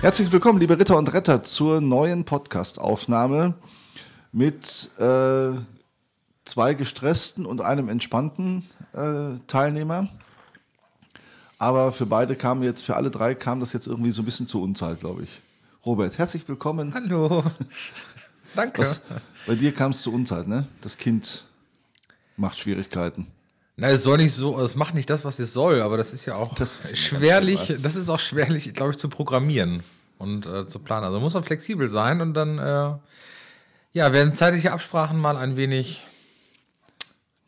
Herzlich willkommen, liebe Ritter und Retter, zur neuen Podcast-Aufnahme mit äh, zwei gestressten und einem entspannten äh, Teilnehmer. Aber für beide kam jetzt, für alle drei kam das jetzt irgendwie so ein bisschen zu Unzeit, glaube ich. Robert, herzlich willkommen. Hallo. Danke. Was, bei dir kam es zu Unzeit, ne? Das Kind macht Schwierigkeiten. Na, es soll nicht so, es macht nicht das, was es soll, aber das ist ja auch Das ist schwerlich, das ist auch schwerlich, glaube ich, zu programmieren und äh, zu planen. Also muss man flexibel sein und dann, äh, ja, werden zeitliche Absprachen mal ein wenig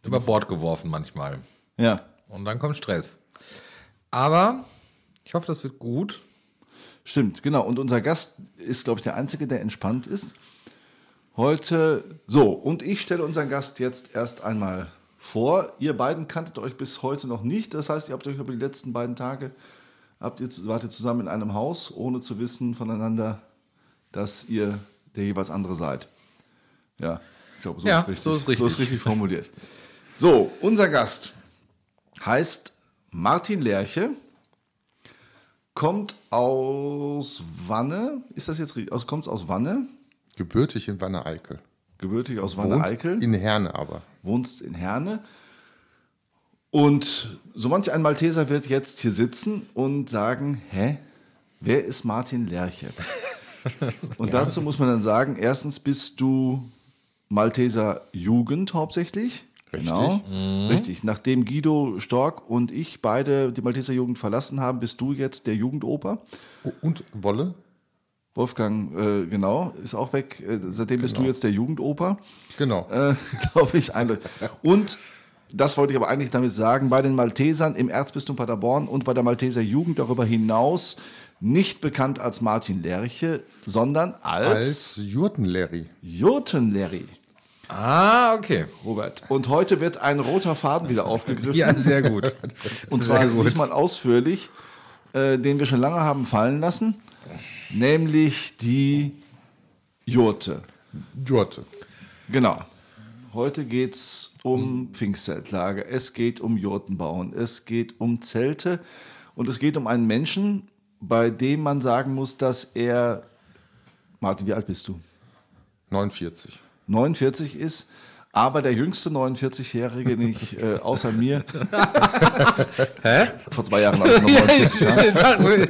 über Bord geworfen manchmal. Ja. Und dann kommt Stress. Aber ich hoffe, das wird gut. Stimmt, genau. Und unser Gast ist, glaube ich, der Einzige, der entspannt ist. Heute, so, und ich stelle unseren Gast jetzt erst einmal vor. Ihr beiden kanntet euch bis heute noch nicht. Das heißt, ihr habt euch über die letzten beiden Tage, habt ihr, wart ihr zusammen in einem Haus, ohne zu wissen voneinander, dass ihr der jeweils andere seid. Ja, ich glaube, so, Ja, ist richtig, so ist richtig. so ist richtig formuliert. So, unser Gast heißt Martin Lerche kommt aus Wanne. Ist das jetzt richtig? Aus, kommt aus Wanne? Gebürtig in Wanne-Eickel. Gebürtig aus Wanne-Eickel. In Herne aber. Wohnst in Herne. Und so manch ein Malteser wird jetzt hier sitzen und sagen: Hä? Wer ist Martin Lerche? Und dazu muss man dann sagen: Erstens bist du Malteser Jugend hauptsächlich. Richtig. Genau. Richtig. Nachdem Guido Stork und ich beide die Malteser Jugend verlassen haben, bist du jetzt der Jugendoper. Und Wolle? Wolfgang, äh, genau, ist auch weg. Äh, seitdem bist du Genau. jetzt der Jugendoper, Genau. äh, glaube ich. eindeutig. Und das wollte ich aber eigentlich damit sagen, bei den Maltesern im Erzbistum Paderborn und bei der Malteser Jugend darüber hinaus nicht bekannt als Martin Lerche, sondern als, Als Jurtenlerry. Jurtenlerry. Ah, okay. Robert. Und heute wird ein roter Faden wieder aufgegriffen. Ja, sehr gut. Und zwar gut. diesmal ausführlich, äh, den wir schon lange haben fallen lassen, nämlich die Jurte. Jurte. Genau. Heute geht es um Pfingstzeltlager, es geht um Jurtenbauen, es geht um Zelte und es geht um einen Menschen, bei dem man sagen muss, dass er, Martin, wie alt bist du? 49. 49 ist, aber der jüngste 49-Jährige, den ich äh, außer mir vor zwei Jahren war ich noch 49 Jahre,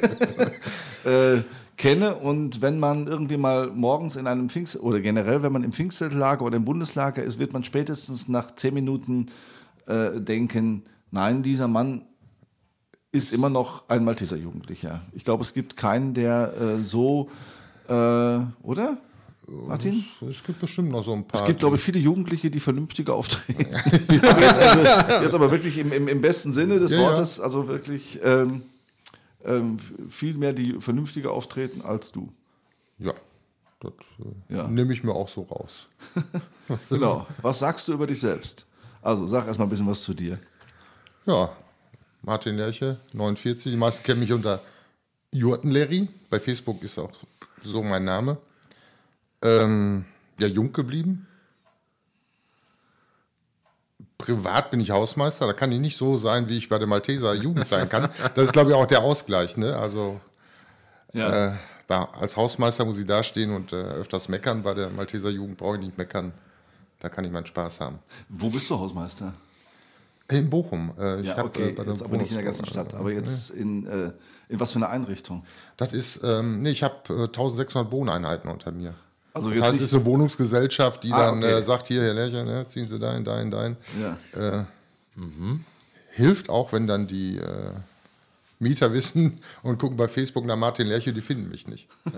äh, kenne. Und wenn man irgendwie mal morgens in einem Pfingst oder generell, wenn man im Pfingstlager oder im Bundeslager ist, wird man spätestens nach zehn Minuten äh, denken, nein, dieser Mann ist immer noch ein Malteser Jugendlicher. Ich glaube, es gibt keinen, der äh, so, äh, oder? Martin? Es gibt bestimmt noch so ein paar. Es gibt, glaube ich, viele Jugendliche, die vernünftiger auftreten. aber jetzt, also, jetzt aber wirklich im, im, im besten Sinne des Ja, ja. Wortes, also wirklich ähm, ähm, viel mehr, die vernünftiger auftreten als du. Ja. Das äh, Ja. nehme ich mir auch so raus. Genau. Was sagst du über dich selbst? Also sag erstmal ein bisschen was zu dir. Ja. Martin Lerche, 49. Die meisten kennen mich unter Jurtenlerry. Bei Facebook ist auch so mein Name. Ähm, ja, jung geblieben. Privat bin ich Hausmeister, da kann ich nicht so sein, wie ich bei der Malteser Jugend sein kann. Das ist, glaube ich, auch der Ausgleich. Ne? Also Ja. äh, als Hausmeister muss ich dastehen und äh, öfters meckern. Bei der Malteser Jugend brauche ich nicht meckern. Da kann ich meinen Spaß haben. Wo bist du Hausmeister? In Bochum. Äh, ich Ja, hab, okay, äh, bei jetzt aber nicht in der ganzen Stadt, aber jetzt in, äh, in was für eine Einrichtung? Das ist, ähm, nee, ich habe äh, 1600 Wohneinheiten unter mir. Also das heißt, es ist eine Wohnungsgesellschaft, die Ah, dann okay. äh, sagt, hier, Herr Lercher, ne, ziehen Sie dahin, dahin, dahin. Ja. Äh, Hilft auch, wenn dann die äh, Mieter wissen und gucken bei Facebook nach Martin Lerche, die finden mich nicht.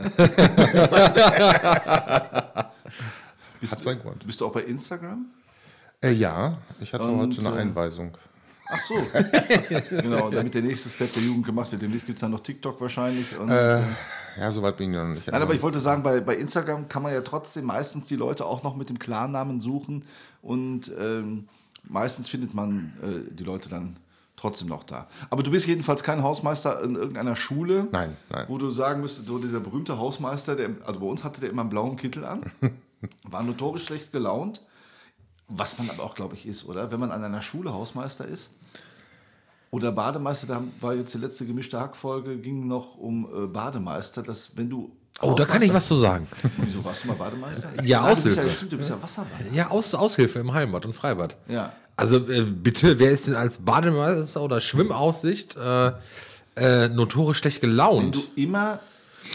Bist, Hat seinen Grund. bist du auch bei Instagram? Äh, ja, ich hatte Und, heute eine äh, Einweisung. Ach so. genau, damit der nächste Step der Jugend gemacht wird. Demnächst gibt es dann noch TikTok wahrscheinlich. Und, Äh, äh, ja, soweit bin ich noch nicht. Nein, aber ich wollte sagen, bei, bei Instagram kann man ja trotzdem meistens die Leute auch noch mit dem Klarnamen suchen und ähm, meistens findet man äh, die Leute dann trotzdem noch da. Aber du bist jedenfalls kein Hausmeister in irgendeiner Schule, Nein, nein. wo du sagen müsstest, so dieser berühmte Hausmeister, der, also bei uns hatte der immer einen blauen Kittel an, war notorisch schlecht gelaunt, was man aber auch, glaube ich, ist, oder? Wenn man an einer Schule Hausmeister ist. Oder Bademeister, da war jetzt die letzte gemischte Hackfolge, ging noch um äh, Bademeister, dass wenn du. Oh, da kann ich was zu sagen. Wieso warst du mal Bademeister? Ja, Nein, du bist ja, Aushilfe. stimmt, du bist ja Wasserball. Ja, Aus Aushilfe im Heimbad und Freibad. Ja. Also äh, bitte, wer ist denn als Bademeister oder Schwimmaufsicht äh, äh, notorisch schlecht Wenn gelaunt? du immer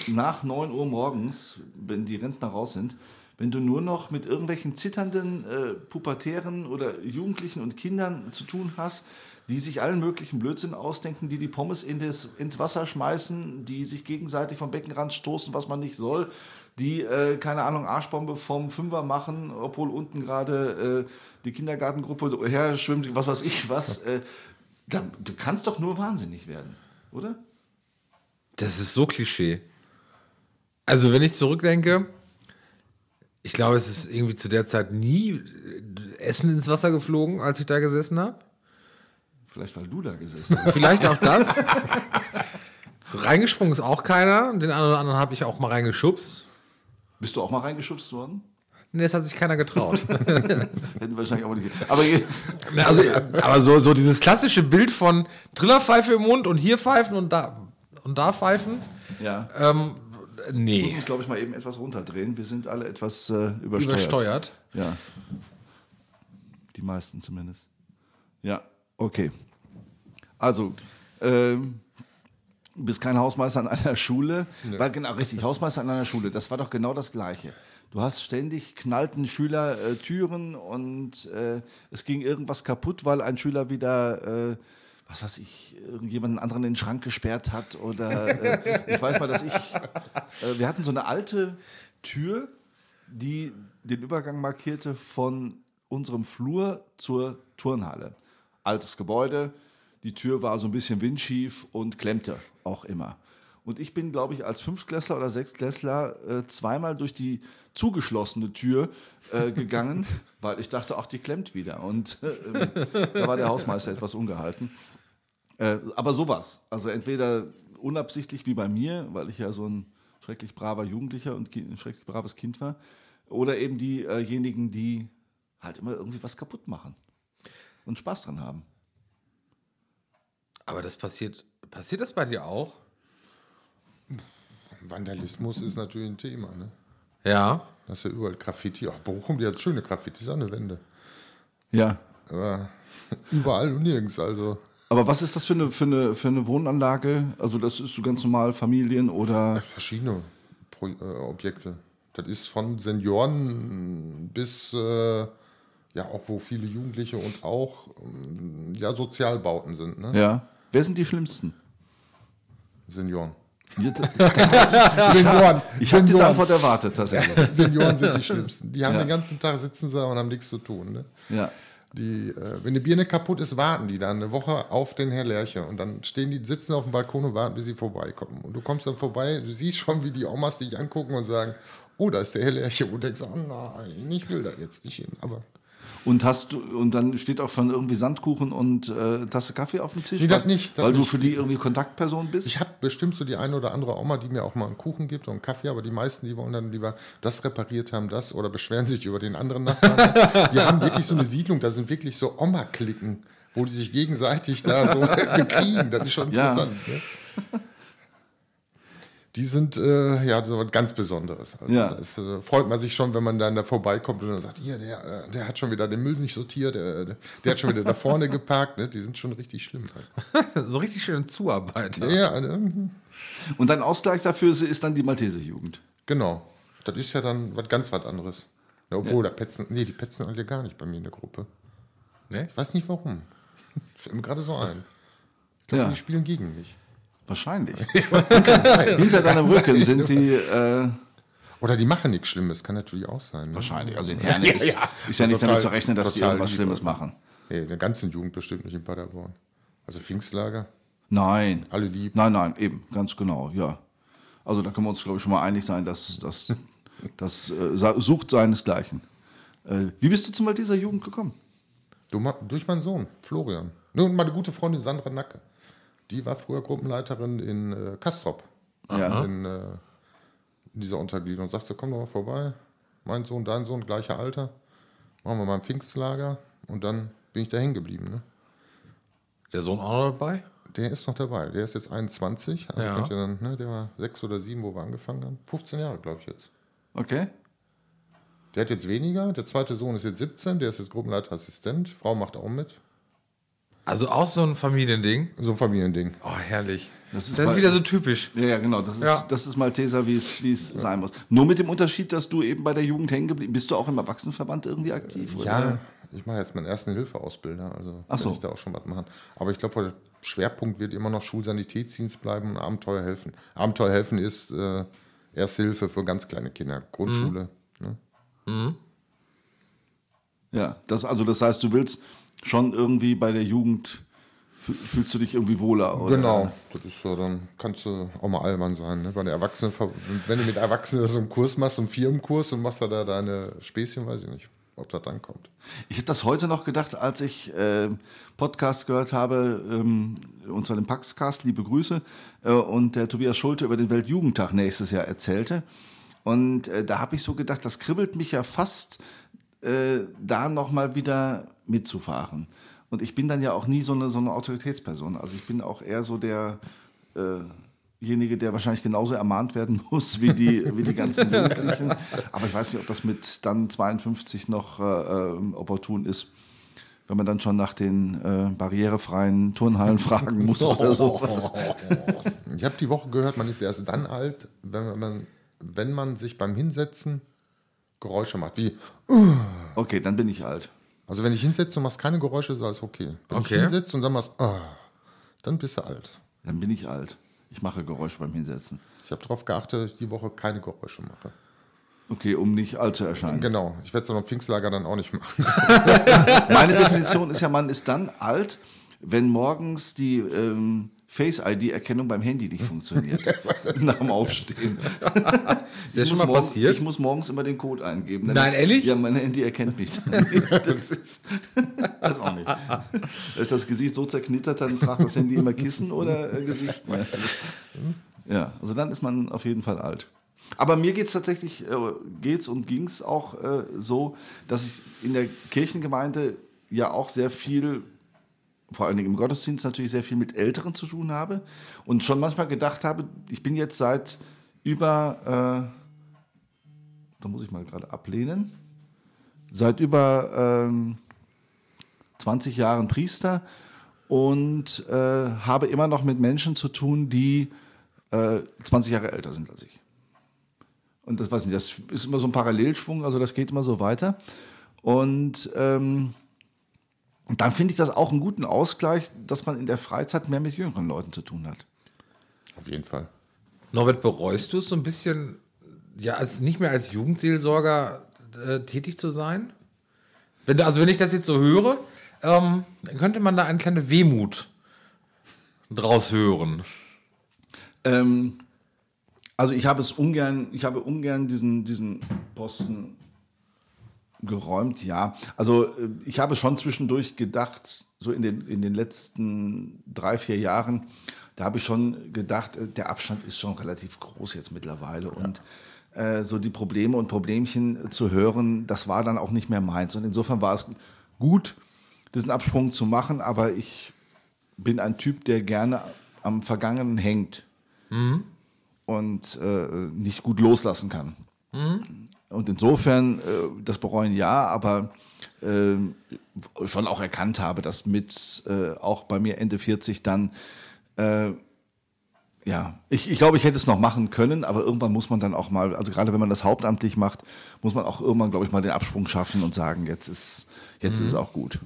nach 9 Uhr morgens, wenn die Rentner raus sind, wenn du nur noch mit irgendwelchen zitternden äh, Pubertären oder Jugendlichen und Kindern zu tun hast, die sich allen möglichen Blödsinn ausdenken, die die Pommes in das, ins Wasser schmeißen, die sich gegenseitig vom Beckenrand stoßen, was man nicht soll, die, äh, keine Ahnung, Arschbombe vom Fünfer machen, obwohl unten gerade äh, die Kindergartengruppe her schwimmt, was weiß ich was. Äh, da, du kannst doch nur wahnsinnig werden, oder? Das ist so Klischee. Also, wenn ich zurückdenke, ich glaube, es ist irgendwie zu der Zeit nie äh, Essen ins Wasser geflogen, als ich da gesessen habe. Vielleicht, weil du da gesessen hast. Vielleicht auch das. Reingesprungen ist auch keiner. Den einen oder anderen habe ich auch mal reingeschubst. Bist du auch mal reingeschubst worden? Nee, das hat sich keiner getraut. Hätten wahrscheinlich auch nicht. Aber also, aber so, so dieses klassische Bild von Trillerpfeife im Mund und hier pfeifen und da, und da pfeifen. ja. Ähm, Ich muss nee, uns, glaube ich, mal eben etwas runterdrehen. Wir sind alle etwas äh, übersteuert. übersteuert. Ja. Die meisten zumindest. Ja, okay. Also, ähm, du bist kein Hausmeister an einer Schule. War genau richtig, Hausmeister an einer Schule. Das war doch genau das Gleiche. Du hast ständig knallten Schüler äh, Türen und äh, es ging irgendwas kaputt, weil ein Schüler wieder, äh, was weiß ich, irgendjemanden anderen in den Schrank gesperrt hat oder äh, ich weiß mal, dass ich, äh, wir hatten so eine alte Tür, die den Übergang markierte von unserem Flur zur Turnhalle. Altes Gebäude, die Tür war so ein bisschen windschief und klemmte auch immer. Und ich bin, glaube ich, als Fünftklässler oder Sechstklässler äh, zweimal durch die zugeschlossene Tür äh, gegangen, weil ich dachte, ach, die klemmt wieder. Und äh, da war der Hausmeister etwas ungehalten. Äh, aber sowas. Also entweder unabsichtlich wie bei mir, weil ich ja so ein schrecklich braver Jugendlicher und ein schrecklich braves Kind war, oder eben diejenigen, die halt immer irgendwie was kaputt machen und Spaß dran haben. Aber das passiert, passiert das bei dir auch? Vandalismus ist natürlich ein Thema. Ne? Ja. Das ist ja überall Graffiti. Ach, Bochum, die hat schöne Graffitis an der Wände. Ja. Aber überall und nirgends. Also Aber was ist das für eine, für eine, für eine Wohnanlage? Also das ist so ganz normal Familien oder... verschiedene Pro äh, Objekte. Das ist von Senioren bis, äh, ja, auch wo viele Jugendliche und auch ähm, ja, Sozialbauten sind. Ne? Ja. Wer sind die schlimmsten? Senioren. Senioren. ich habe diese Antwort erwartet tatsächlich. Senioren sind die schlimmsten. Die haben Ja. den ganzen Tag sitzen sie und haben nichts zu tun. Ne? Ja. Die, äh, wenn eine Birne kaputt ist, warten die dann eine Woche auf den Herr Lerche und dann stehen die, sitzen auf dem Balkon und warten, bis sie vorbeikommen. Und du kommst dann vorbei, du siehst schon, wie die Omas dich angucken und sagen, oh, da ist der Herr Lerche. Und du denkst, oh nein, ich will da jetzt nicht hin. Aber Und hast du und dann steht auch schon irgendwie Sandkuchen und äh, Tasse Kaffee auf dem Tisch, Nee, das weil, nicht, das weil du nicht. für die irgendwie Kontaktperson bist. ich habe bestimmt so die eine oder andere Oma, die mir auch mal einen Kuchen gibt und einen Kaffee, aber die meisten, die wollen dann lieber das repariert haben, das oder beschweren sich über den anderen Nachbarn. Wir haben wirklich so eine Siedlung, da sind wirklich so Oma-Klicken, wo die sich gegenseitig da so bekriegen. Das ist schon Ja. interessant. Ne? Die sind äh, ja so was ganz Besonderes. Also Ja. Das äh, freut man sich schon, wenn man dann da vorbeikommt und dann sagt, hier, der, äh, der hat schon wieder den Müll nicht sortiert, der, der, der hat schon wieder da vorne geparkt. Ne? Die sind schon richtig schlimm. Halt. so richtig schön Zuarbeit. Ja, ja, ne? Und dein Ausgleich dafür ist dann die Malteserjugend. genau. Das ist ja dann was ganz was anderes. Ja, obwohl, da petzen, nee, die petzen alle gar nicht bei mir in der Gruppe. Ne? Ich weiß nicht warum. Fällt mir gerade so ein. Ich glaube, Ja. die spielen gegen mich. Wahrscheinlich. hinter, deinem Rücken sind die äh, Oder die machen nichts Schlimmes, kann natürlich auch sein. Ne? wahrscheinlich. Also in Herne ist, ist ja nicht Total- damit zu rechnen, dass die irgendwas. Schlimmes machen. Nee, der ganzen Jugend bestimmt nicht in Paderborn. Also Pfingstlager, Nein. alle lieb. Nein, nein, eben, ganz genau, ja. Also da können wir uns, glaube ich, schon mal einig sein, dass das das äh, sucht seinesgleichen. Äh, wie bist du zum Malteser Jugend gekommen? Du, durch meinen Sohn, Florian. Und meine gute Freundin Sandra Nacke. Die war früher Gruppenleiterin in äh, Kastrop. Ja. In, äh, in dieser Untergliederung. Und sagte, komm doch mal vorbei. Mein Sohn, dein Sohn, gleicher Alter. Machen wir mal ein Pfingstlager. Und dann bin ich da hängen geblieben. Ne? Der Sohn auch noch dabei? Der ist noch dabei. Der ist jetzt 21. Also Ja. dann, ne, der war sechs oder sieben, wo wir angefangen haben. 15 Jahre, glaube ich jetzt. Okay. Der hat jetzt weniger. Der zweite Sohn ist jetzt 17. Der ist jetzt Gruppenleiterassistent. Frau macht auch mit. Also auch so ein Familiending. So ein Familiending. Oh, herrlich. Das Das ist ist, mal- wieder so typisch. Ja, ja, genau. Das ist, Ja. das ist Malteser, wie es, wie es sein muss. Nur mit dem Unterschied, dass du eben bei der Jugend hängen geblieben bist. du auch im Erwachsenenverband irgendwie aktiv? Oder? Ja, ich mache jetzt meinen ersten Hilfeausbilder. Also Ach so. ich da auch schon was machen. Aber ich glaube, der Schwerpunkt wird immer noch Schulsanitätsdienst bleiben und Abenteuer helfen. Abenteuer helfen ist äh, Erste Hilfe für ganz kleine Kinder. Grundschule. Ne? Ja, das, also das heißt, du willst schon irgendwie bei der Jugend, fü- fühlst du dich irgendwie wohler? Oder? Genau, das ist so, dann kannst du auch mal albern sein. Ne? Bei den Erwachsenen, wenn du mit Erwachsenen so einen Kurs machst, so einen Firmenkurs und machst da, da deine Späßchen, weiß ich nicht, ob das dann kommt. Ich habe das heute noch gedacht, als ich äh, Podcast gehört habe, ähm, und zwar den Paxcast, liebe Grüße, äh, und der Tobias Schulte über den Weltjugendtag nächstes Jahr erzählte. Und äh, da habe ich so gedacht, das kribbelt mich ja fast, äh, da nochmal wieder mitzufahren. Und ich bin dann ja auch nie so eine, so eine Autoritätsperson. Also ich bin auch eher so der äh, derjenige, der wahrscheinlich genauso ermahnt werden muss wie die, wie die ganzen Jugendlichen. Aber ich weiß nicht, ob das mit dann 52 noch äh, äh, opportun ist, wenn man dann schon nach den äh, barrierefreien Turnhallen fragen muss oder sowas. Ich habe die Woche gehört, man ist erst dann alt, wenn man, wenn man sich beim Hinsetzen Geräusche macht. Wie, Okay, dann bin ich alt. Also wenn ich hinsetze und machst keine Geräusche, ist alles okay. Wenn Okay. ich hinsetze und dann machst, ah, dann bist du alt. Dann bin ich alt. Ich mache Geräusche beim Hinsetzen. Ich habe darauf geachtet, dass ich die Woche keine Geräusche mache. Okay, um nicht alt zu erscheinen. Genau, ich werde es am Pfingstlager dann auch nicht machen. Meine Definition ist ja, man ist dann alt, wenn morgens die ähm, Face-ID-Erkennung beim Handy nicht funktioniert. nach dem Aufstehen. Ist das Ich schon muss mal morgen- passiert? Ich muss morgens immer den Code eingeben. Nein, ehrlich? Ja, mein Handy erkennt mich dann nicht. Das ist, das auch nicht. Ist das Gesicht so zerknittert, dann fragt das Handy immer Kissen oder äh, Gesicht. Ja, also dann ist man auf jeden Fall alt. Aber mir geht es tatsächlich, äh, geht's und ging es auch äh, so, dass ich in der Kirchengemeinde ja auch sehr viel, vor allen Dingen im Gottesdienst natürlich sehr viel mit Älteren zu tun habe und schon manchmal gedacht habe, ich bin jetzt seit über, äh, da muss ich mal gerade ablehnen, seit über ähm, 20 Jahren Priester und äh, habe immer noch mit Menschen zu tun, die äh, 20 Jahre älter sind als ich. Und das weiß ich nicht, das ist immer so ein Parallelschwung, also das geht immer so weiter. Und ähm, dann finde ich das auch einen guten Ausgleich, dass man in der Freizeit mehr mit jüngeren Leuten zu tun hat. Auf jeden Fall. Norbert, bereust du es so ein bisschen, ja, als, nicht mehr als Jugendseelsorger äh, tätig zu sein? Wenn, also wenn ich das jetzt so höre, ähm, könnte man da eine kleine Wehmut draus hören. Ähm, also ich habe es ungern, ich habe ungern diesen, diesen Posten geräumt, ja. Also äh, ich habe schon zwischendurch gedacht, so in den, in den letzten drei, vier Jahren, da habe ich schon gedacht, äh, der Abstand ist schon relativ groß jetzt mittlerweile. Und äh, so die Probleme und Problemchen zu hören, das war dann auch nicht mehr meins. Und insofern war es gut, diesen Absprung zu machen, aber ich bin ein Typ, der gerne am Vergangenen hängt und äh, nicht gut loslassen kann. Und insofern, äh, das bereuen ja, aber äh, schon auch erkannt habe, dass mit äh, auch bei mir Ende 40 dann, äh, ja, ich, ich glaube, ich hätte es noch machen können, aber irgendwann muss man dann auch mal, also gerade wenn man das hauptamtlich macht, muss man auch irgendwann, glaube ich, mal den Absprung schaffen und sagen, jetzt ist, jetzt ist es auch gut.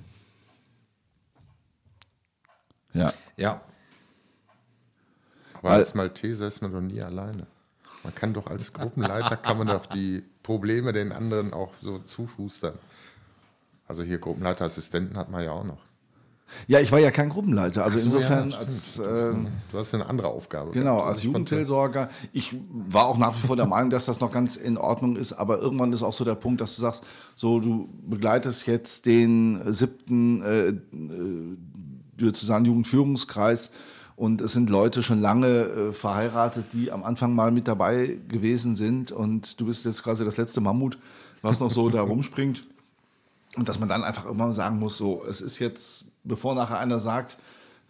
Ja. Ja. Aber Weil- als Malteser ist man doch nie alleine. Man kann doch als Gruppenleiter, kann man doch die Probleme den anderen auch so zuschustern. Also hier Gruppenleiterassistenten hat man ja auch noch. Ja, ich war ja kein Gruppenleiter. Also so, insofern ja, als äh, Du hast eine andere Aufgabe. genau gehabt. als Also ich Jugendseelsorger. Ich war auch nach wie vor der Meinung, dass das noch ganz in Ordnung ist. Aber irgendwann ist auch so der Punkt, dass du sagst, so du begleitest jetzt den siebten äh, äh, diözesanen Jugendführungskreis und es sind Leute schon lange äh, verheiratet, die am Anfang mal mit dabei gewesen sind und du bist jetzt quasi das letzte Mammut, was noch so da rumspringt. Und dass man dann einfach immer sagen muss, so, es ist jetzt, bevor nachher einer sagt,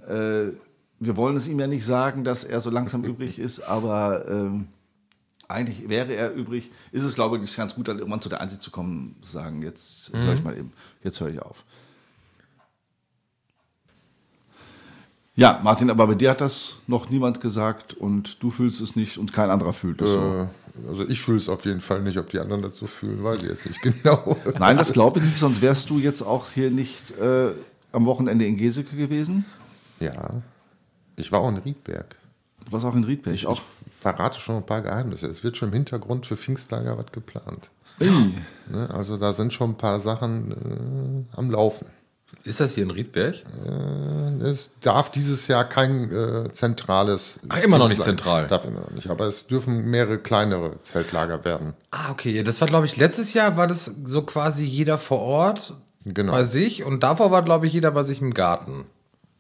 äh, wir wollen es ihm ja nicht sagen, dass er so langsam übrig ist, aber ähm, eigentlich wäre er übrig. Ist es, glaube ich, ganz gut, dann irgendwann zu der Einsicht zu kommen, zu sagen, jetzt höre ich mal eben, jetzt höre ich auf. Ja, Martin, aber bei dir hat das noch niemand gesagt und du fühlst es nicht und kein anderer fühlt es so. Äh, also ich fühle es auf jeden Fall nicht, ob die anderen dazu fühlen, weiß ich jetzt nicht genau. Nein, das glaube ich nicht, sonst wärst du jetzt auch hier nicht äh, am Wochenende in Geseke gewesen. Ja, ich war auch in Riedberg. Du warst auch in Riedberg. Ich, ich verrate schon ein paar Geheimnisse. Es wird schon im Hintergrund für Pfingstlager was geplant. Hey. Ne, also da sind schon ein paar Sachen äh, am Laufen. Ist das hier in Riedberg? Äh, es darf dieses Jahr kein äh, zentrales. Ach, immer noch nicht zentral. Darf immer noch nicht. Aber es dürfen mehrere kleinere Zeltlager werden. Ah, okay. Das war, glaube ich, letztes Jahr war das so quasi jeder vor Ort Genau. bei sich und davor war, glaube ich, jeder bei sich im Garten.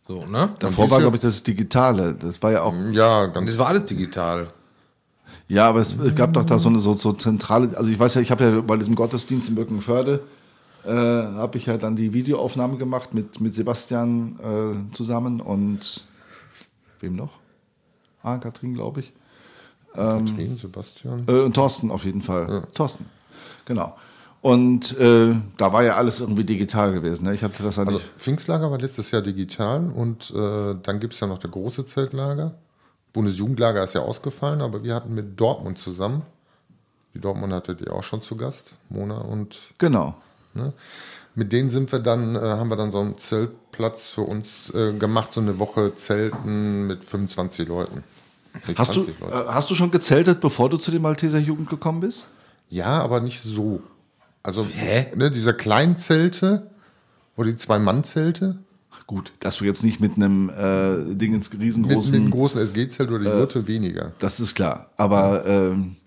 So, ne? Davor war, glaube ich, das Digitale. Das war ja auch. Ja, ganz Das war alles digital. Ja, aber es gab doch da so eine so, so zentrale. Also ich weiß ja, ich habe ja bei diesem Gottesdienst in Birkenförde äh, habe ich ja dann die Videoaufnahme gemacht mit, mit Sebastian äh, zusammen und wem noch? Ah, Katrin, glaube ich. Katrin, Sebastian. Äh, und Thorsten auf jeden Fall. Thorsten, genau. Und äh, da war ja alles irgendwie digital gewesen. Ne? Ich hatte das ja Also. Pfingstlager war letztes Jahr digital und äh, dann gibt es ja noch das große Zeltlager. Bundesjugendlager ist ja ausgefallen, aber wir hatten mit Dortmund zusammen. Die Dortmund hatte die auch schon zu Gast, Mona und Genau. Ne? Mit denen sind wir dann, äh, haben wir dann so einen Zeltplatz für uns äh, gemacht, so eine Woche Zelten mit 25 Leuten. Mit Hast du, 20 Leuten. äh, hast du schon gezeltet, bevor du zu der Malteser Jugend gekommen bist? Ja, aber nicht so. Also Hä? Ne, diese kleinen Zelte oder die Zwei-Mann-Zelte Gut, dass du jetzt nicht mit einem äh, Ding ins mit, mit riesengroßen. dem großen SG-Zelt oder die Äh, Jurte weniger. Das ist klar. Aber ähm,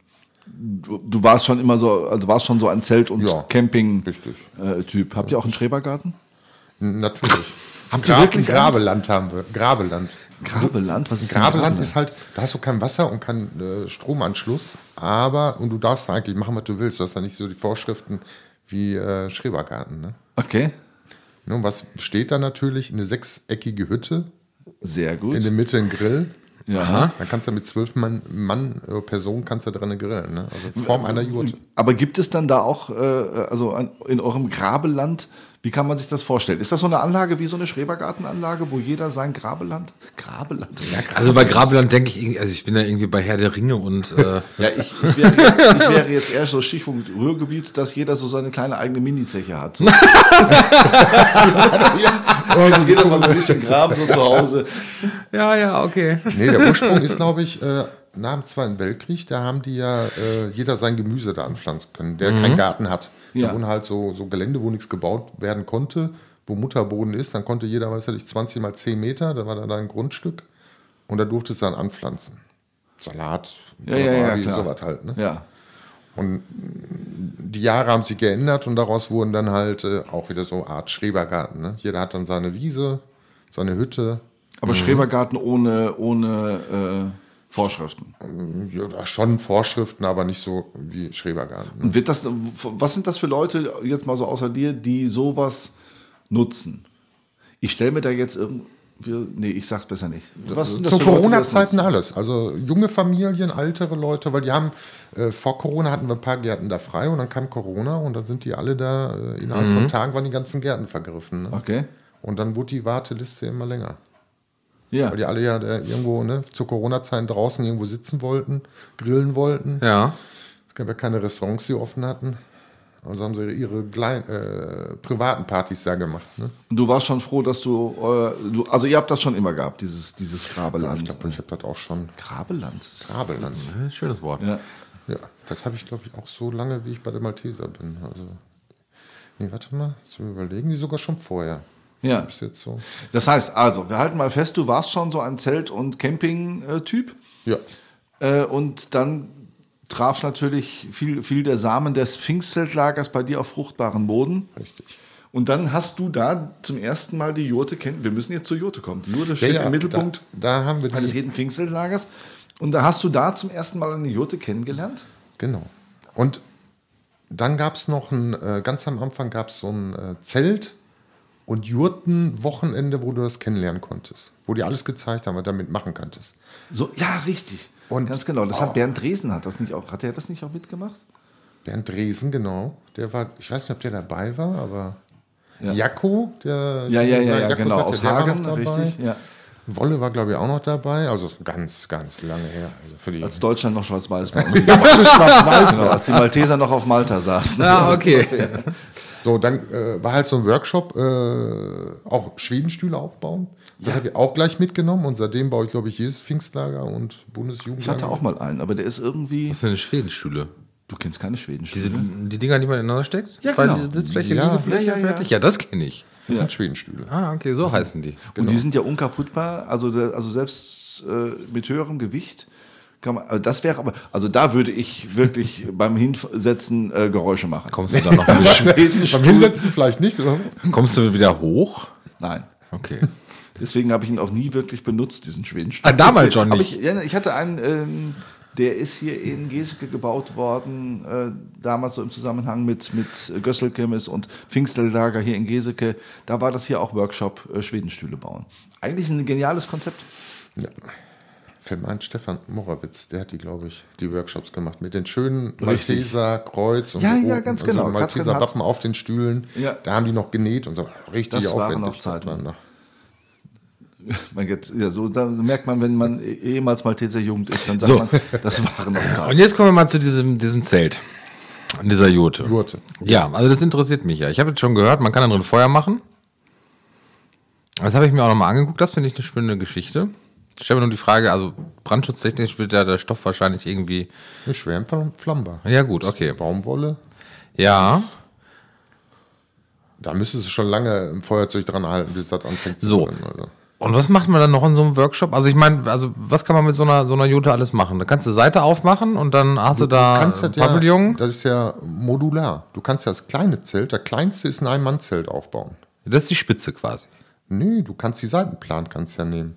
du, du warst schon immer so, also warst schon so ein Zelt- und Ja, Camping-Typ. richtig. Habt ihr auch einen Schrebergarten? Natürlich. Habt ihr wirklich einen? Grabeland haben wir. Grabeland. Grabeland? Was ist Grabeland ist halt, da hast du kein Wasser und keinen äh, Stromanschluss, aber, und du darfst da eigentlich machen, was du willst. Du hast da nicht so die Vorschriften wie äh, Schrebergarten. Ne? Okay, Ne, und was steht da natürlich? Eine sechseckige Hütte, sehr gut. in der Mitte ein Grill. Ja. Da kannst du mit zwölf Mann, Mann äh, Personen kannst du dran grillen. Ne? Also Form einer Jurte. Aber gibt es dann da auch, äh, also an, in eurem Grabeland, wie kann man sich das vorstellen? Ist das so eine Anlage wie so eine Schrebergartenanlage, wo jeder sein Grabeland? Grabeland? Ja, Also bei Grabeland denke ich, irgendwie- also ich bin da irgendwie bei Herr der Ringe und äh, Ja, ich, ich, wäre jetzt, ich wäre jetzt eher so Stichpunkt Ruhrgebiet, dass jeder so seine kleine eigene Mini-Zeche hat. So, kann jeder mal so ein bisschen graben so zu Hause. ja, ja, okay. Nee, der Ursprung ist, glaube ich, äh, nach dem Zweiten Weltkrieg, da haben die ja äh, jeder sein Gemüse da anpflanzen können, der keinen Garten hat. Ja. Da wurden halt so, so Gelände, wo nichts gebaut werden konnte, wo Mutterboden ist, dann konnte jeder, weiß ich, 20 mal 10 Meter, da war dann ein Grundstück und da durfte es dann anpflanzen. Salat, Ja, ja, ja, klar. sowas halt. Ne? Ja. Und die Jahre haben sich geändert und daraus wurden dann halt äh, auch wieder so eine Art Schrebergarten. Ne? Jeder hat dann seine Wiese, seine Hütte. Aber Schrebergarten ohne, ohne äh, Vorschriften. Ja, schon Vorschriften, aber nicht so wie Schrebergarten. Ne? Und wird das, was sind das für Leute, jetzt mal so außer dir, die sowas nutzen? Ich stelle mir da jetzt irgendwie, nee, ich sag's besser nicht. Was das Zu Corona-Zeiten alles. Also junge Familien, ältere Leute, weil die haben, äh, vor Corona hatten wir ein paar Gärten da frei und dann kam Corona und dann sind die alle da, äh, innerhalb von Tagen waren die ganzen Gärten vergriffen. Ne? Okay. Und dann wurde die Warteliste immer länger. Ja. Weil die alle ja da irgendwo ne, zu Corona-Zeiten draußen irgendwo sitzen wollten, grillen wollten. Ja. Es gab ja keine Restaurants, die offen hatten. Also haben sie ihre kleinen, äh, privaten Partys da gemacht. Ne? Du warst schon froh, dass du, äh, du, also ihr habt das schon immer gehabt, dieses, dieses Grabeland. Ich glaube, ich habe das auch schon. Grabeland. Grabeland. Schönes Wort. Ja. Ja, das habe ich, glaube ich, auch so lange, wie ich bei der Malteser bin. Also, nee, warte mal, jetzt überlegen, die sogar schon vorher. ja. Ist jetzt so. Das heißt also, wir halten mal fest, du warst schon so ein Zelt- und Camping-Typ. Ja, Äh, und dann traf natürlich viel, viel der Samen des Pfingstzeltlagers bei dir auf fruchtbaren Boden. richtig. Und dann hast du da zum ersten Mal die Jurte kennen. Wir müssen jetzt zur Jurte kommen. Die Jurte steht ja, im Mittelpunkt Da, da haben wir eines jeden Pfingstzeltlagers. Und da hast du da zum ersten Mal eine Jurte kennengelernt? Genau. Und dann gab es noch ein, äh, ganz am Anfang gab es so ein äh, Zelt, und Jurten-Wochenende, wo du das kennenlernen konntest. Wo die alles gezeigt haben, was du damit machen konntest. So, ja, richtig. Und- Ganz genau. Das hat Oh. Bernd Dresen hat das nicht auch. Hat er das nicht auch mitgemacht? Bernd Dresen, genau. Der war, ich weiß nicht, ob der dabei war, aber Ja. Jakko, der Ja, ja, ja, ja, Jakko genau. Aus Hagen, richtig. Ja. Wolle war, glaube ich, auch noch dabei. Also ganz, ganz lange her. Also für die Als Deutschland noch schwarz-weiß war. schwarz-weiß. genau, als die Malteser noch auf Malta saßen. Ah, okay. So, dann äh, war halt so ein Workshop, äh, auch Schwedenstühle aufbauen. Das habe ich auch gleich mitgenommen und seitdem baue ich, glaube ich, jedes Pfingstlager und Ich Bundesjugendlager. hatte auch mal einen, aber der ist irgendwie. Was ist denn eine Schwedenstühle? Du kennst keine Schweden. Diese, die Dinger, die man ineinander steckt? Ja, Zwei genau. Sitzfläche, Ja, Liegefläche, ja, ja, ja. fertig? Ja, das kenne ich. Das sind Schwedenstühle. Ah, okay, so heißen die. Und die sind ja unkaputtbar. Also, also selbst äh, mit höherem Gewicht kann man. Also das wäre aber. Also da würde ich wirklich beim Hinsetzen äh, Geräusche machen. Kommst du da noch Beim Hinsetzen vielleicht nicht, oder? kommst du wieder hoch? Nein. Okay. Deswegen habe ich ihn auch nie wirklich benutzt, diesen Schwedenstuhl. Ah, damals schon nicht. Ich, ja, ich hatte einen, ähm, der ist hier in Geseke gebaut worden, äh, damals so im Zusammenhang mit, mit Gösselkirmes und Pfingstellager hier in Geseke. Da war das hier auch Workshop äh, Schwedenstühle bauen. Eigentlich ein geniales Konzept. Ja. Fällt mir ein, Stefan Morawitz, der hat die, glaube ich, die Workshops gemacht mit den schönen Malteser Kreuz und Ja, so ja, ganz also genau. Malteser Katrin hat- Wappen auf den Stühlen. Ja. Da haben die noch genäht und so. Richtig Das waren aufwendig. noch Zeiten. Das war noch- Man jetzt, ja, so, da merkt man, wenn man ehemals Malteser Jugend ist, dann sagt So. man, das waren noch Und Zeiten. jetzt kommen wir mal zu diesem, diesem Zelt. An dieser Jurte. Jurte. Ja, also das interessiert mich ja. Ich habe jetzt schon gehört, man kann da drin Feuer machen. Das habe ich mir auch nochmal angeguckt. Das finde ich eine spannende Geschichte. Ich stelle mir nur die Frage, also brandschutztechnisch wird ja der Stoff wahrscheinlich irgendwie. Schwer flammbar. Ja, gut, okay. Baumwolle. Ja, Da müsstest du schon lange im Feuerzeug dran halten, bis das anfängt zu So. brennen. Also. Und was macht man dann noch in so einem Workshop? Also ich meine, also was kann man mit so einer so einer Jute alles machen? Da kannst du Seite aufmachen und dann hast du, da kannst ein das Pavillon. Ja, das ist ja modular. Du kannst ja das kleine Zelt, der kleinste ist ein Ein-Mann-Zelt aufbauen. Das ist die Spitze quasi. Nee, du kannst die Seitenplan kannst ja nehmen.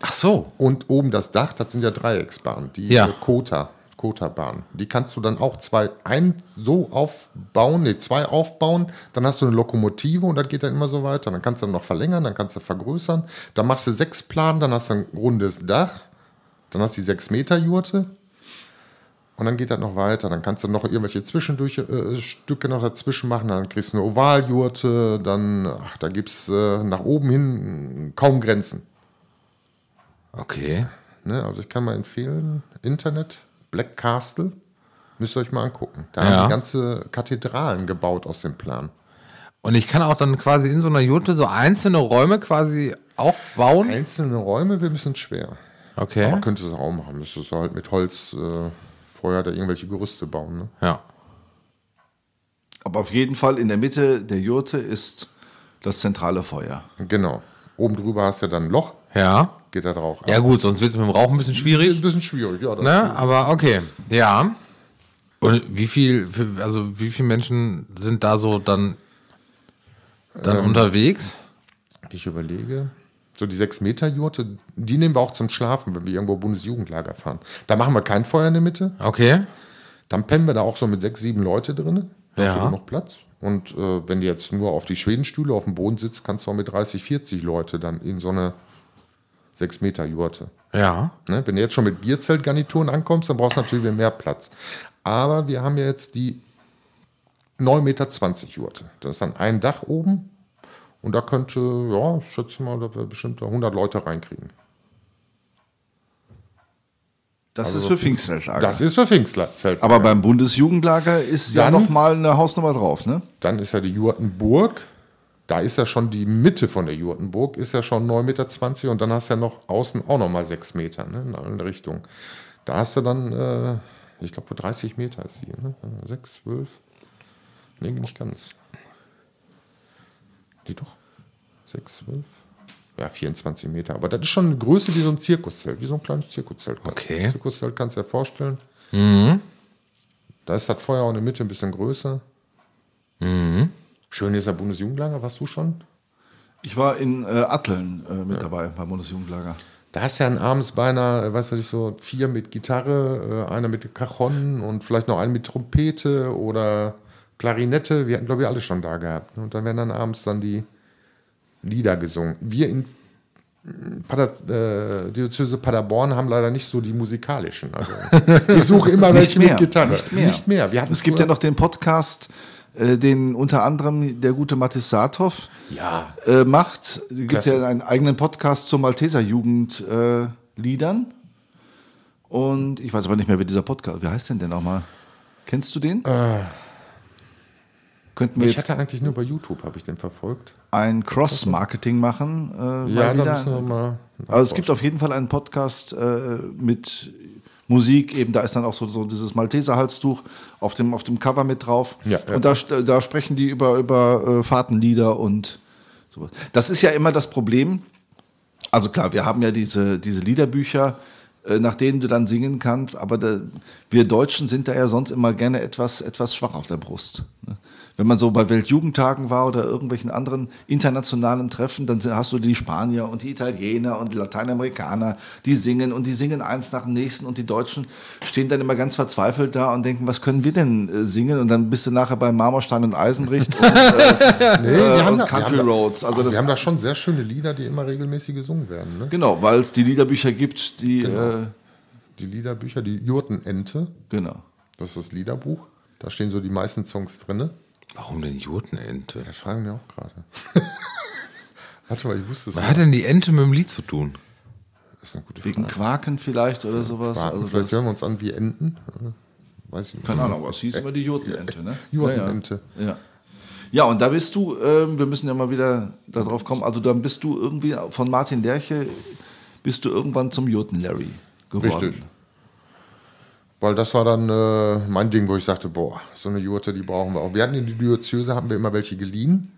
Ach so. Und oben das Dach, das sind ja Dreiecksbahnen, die Ja. äh, Kota, Kota-Bahn. Die kannst du dann auch zwei, ein so aufbauen, nee, zwei aufbauen, dann hast du eine Lokomotive und das geht dann immer so weiter. Dann kannst du dann noch verlängern, dann kannst du vergrößern. Dann machst du sechs Plan, dann hast du ein rundes Dach, dann hast du die sechs Meter Jurte. Und dann geht das noch weiter. Dann kannst du noch irgendwelche Zwischendurchstücke äh, Stücke noch dazwischen machen. Dann kriegst du eine Ovaljurte. Dann, ach, da gibt es äh, nach oben hin kaum Grenzen. Okay. Ne? Also ich kann mal empfehlen, Internet, Black Castle, müsst ihr euch mal angucken. Da Ja. haben die ganze Kathedralen gebaut aus dem Plan. Und ich kann auch dann quasi in so einer Jute so einzelne Räume quasi auch bauen. Einzelne Räume wäre ein bisschen schwer. Okay. Aber könntest du auch machen. Müsstest du halt mit Holz äh, vorher da irgendwelche Gerüste bauen. Ne? Ja. Aber auf jeden Fall in der Mitte der Jurte ist das zentrale Feuer. Genau. Oben drüber hast du dann ein Loch, Ja. geht da drauf. Ja gut, sonst wird es mit dem Rauch ein bisschen Ein schwierig. bisschen schwierig, ja. Ne? Aber okay. Ja. Und wie viel, also wie viele Menschen sind da so dann, dann unterwegs? Ich überlege. So die 6-Meter-Jurte, die nehmen wir auch zum Schlafen, wenn wir irgendwo Bundesjugendlager fahren. Da machen wir kein Feuer in der Mitte. Okay. Dann pennen wir da auch so mit sechs, sieben Leute drin. Da hast Ja. du genug Platz. Und äh, wenn du jetzt nur auf die Schwedenstühle auf dem Boden sitzt, kannst du auch mit 30, 40 Leute dann in so eine 6 Meter Jurte. Ja. Ne? Wenn du jetzt schon mit Bierzeltgarnituren ankommst, dann brauchst du natürlich wieder mehr Platz. Aber wir haben ja jetzt die 9,20 Meter Jurte. Das ist dann ein Dach oben. Und da könnte, ja, ich schätze mal, da wir bestimmt da 100 Leute reinkriegen. Das ist für Pfingstzeltlager. Das ist für Pfingstzelt. Aber beim Bundesjugendlager ist ja Dann- noch mal eine Hausnummer drauf, ne? Dann ist ja die Jurtenburg. Da ist ja schon die Mitte von der Jurtenburg, ist ja schon 9,20 Meter und dann hast du ja noch außen auch noch mal 6 Meter ne, in allen Richtungen. Da hast du dann, äh, ich glaube, 30 Meter ist die, ne? 6, 12? Nee, nicht ganz. Die doch? 6, 12? Ja, 24 Meter. Aber das ist schon eine Größe wie so ein Zirkuszelt, wie so ein kleines Zirkuszelt. Okay. Mhm. Zirkuszelt kannst du dir vorstellen. Da ist das Feuer auch in der Mitte ein bisschen größer. Mhm. Schön ist der Bundesjugendlager, warst du schon? Ich war in äh, Atteln äh, mit dabei beim Bundesjugendlager. Da hast du ja abends beinahe, äh, weißt du nicht, so vier mit Gitarre, äh, einer mit Cajon und vielleicht noch einen mit Trompete oder Klarinette. Wir hatten, glaube ich, alle schon da gehabt. ne? Und dann werden dann abends dann die Lieder gesungen. Wir in Pader, äh, Diözese Paderborn haben leider nicht so die musikalischen. Also, ich suche immer welche mehr, mit Gitarre. nicht mehr. Nicht mehr. Wir hatten Es gibt ja noch den Podcast, äh, den unter anderem der gute Mathis Saathoff Ja. äh, macht. Es gibt Klasse. ja einen eigenen Podcast zur Malteser Jugend äh. Und ich weiß aber nicht mehr, wie dieser Podcast, wie heißt denn der nochmal? Kennst du den? Könnten wir Ich jetzt hatte eigentlich nur bei YouTube, habe ich den verfolgt. ein Cross-Marketing machen? Äh, Ja, da müssen wir mal. Also es gibt auf jeden Fall einen Podcast äh, mit Musik, eben da ist dann auch so, so dieses Malteser Halstuch auf dem, auf dem Cover mit drauf. Ja, ja. Und da, da sprechen die über, über äh, Fahrtenlieder und sowas. Das ist ja immer das Problem. Also klar, wir haben ja diese, diese Liederbücher, äh, nach denen du dann singen kannst, aber da, wir Deutschen sind da ja sonst immer gerne etwas, etwas schwach auf der Brust. Ne? Wenn man so bei Weltjugendtagen war oder irgendwelchen anderen internationalen Treffen, dann hast du die Spanier und die Italiener und die Lateinamerikaner, die singen und die singen eins nach dem nächsten und die Deutschen stehen dann immer ganz verzweifelt da und denken, was können wir denn äh, singen? Und dann bist du nachher bei Marmorstein und Eisenbricht und, äh, Nee, wir äh, haben und da, Country wir haben Roads. Also ach, das wir haben da schon sehr schöne Lieder, die immer regelmäßig gesungen werden. Ne? Genau, weil es die Liederbücher gibt, die. Genau. Äh, Die Liederbücher, die Jurtenente, genau. das ist das Liederbuch. Da stehen so die meisten Songs drin. Warum denn Jotenente? Das fragen wir auch gerade. Warte mal, ich wusste es Was nicht. hat denn die Ente mit dem Lied zu tun? Das ist eine gute Wegen Frage. Quaken vielleicht oder sowas. Warten, Also vielleicht das, hören wir uns an wie Enten. Äh, Weiß ich nicht. keine Ahnung, was hieß immer die Jurtenente, ne? Jurtenente. Ja, ja. ja, und da bist du, ähm, wir müssen ja mal wieder darauf kommen, also dann bist du irgendwie von Martin Lerche, bist du irgendwann zum Jurten Larry geworden. Richtig. Weil das war dann äh, mein Ding, wo ich sagte, boah, so eine Jurte, die brauchen wir auch. Wir hatten in die Diözese, haben wir immer welche geliehen.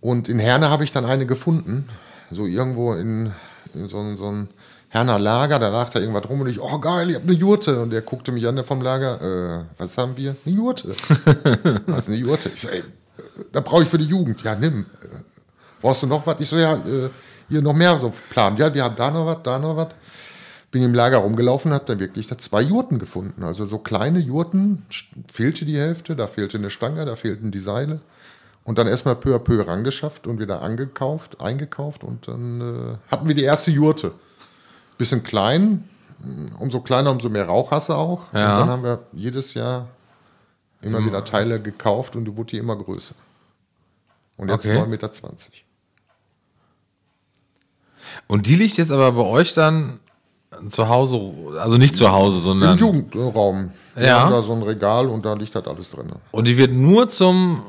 Und in Herne habe ich dann eine gefunden. So irgendwo in, in so, ein- so ein Herner Lager, da lag da irgendwas rum und ich, oh geil, ich habe eine Jurte. Und der guckte mich an der vom Lager, äh, was haben wir? Eine Jurte. was ist eine Jurte? Ich so, ey, da brauche ich für die Jugend. Ja, nimm. Äh, Brauchst du noch was? Ich so, ja, äh, hier noch mehr so Plan. Ja, wir haben da noch was, da noch was bin im Lager rumgelaufen und habe dann wirklich da zwei Jurten gefunden. Also so kleine Jurten, fehlte die Hälfte, da fehlte eine Stange, da fehlten die Seile. Und dann erstmal peu à peu rangeschafft und wieder angekauft, eingekauft und dann äh, hatten wir die erste Jurte. Bisschen klein, mh, umso kleiner, umso mehr Rauch hast du auch. Ja. Und dann haben wir jedes Jahr immer wieder Teile gekauft und die wurde die immer größer. Und jetzt Okay. 9,20 Meter. Und die liegt jetzt aber bei euch dann zu Hause, also nicht zu Hause, Im sondern. Jugendraum. Wir Ja. haben da so ein Regal und da liegt halt alles drin. Und die wird nur zum,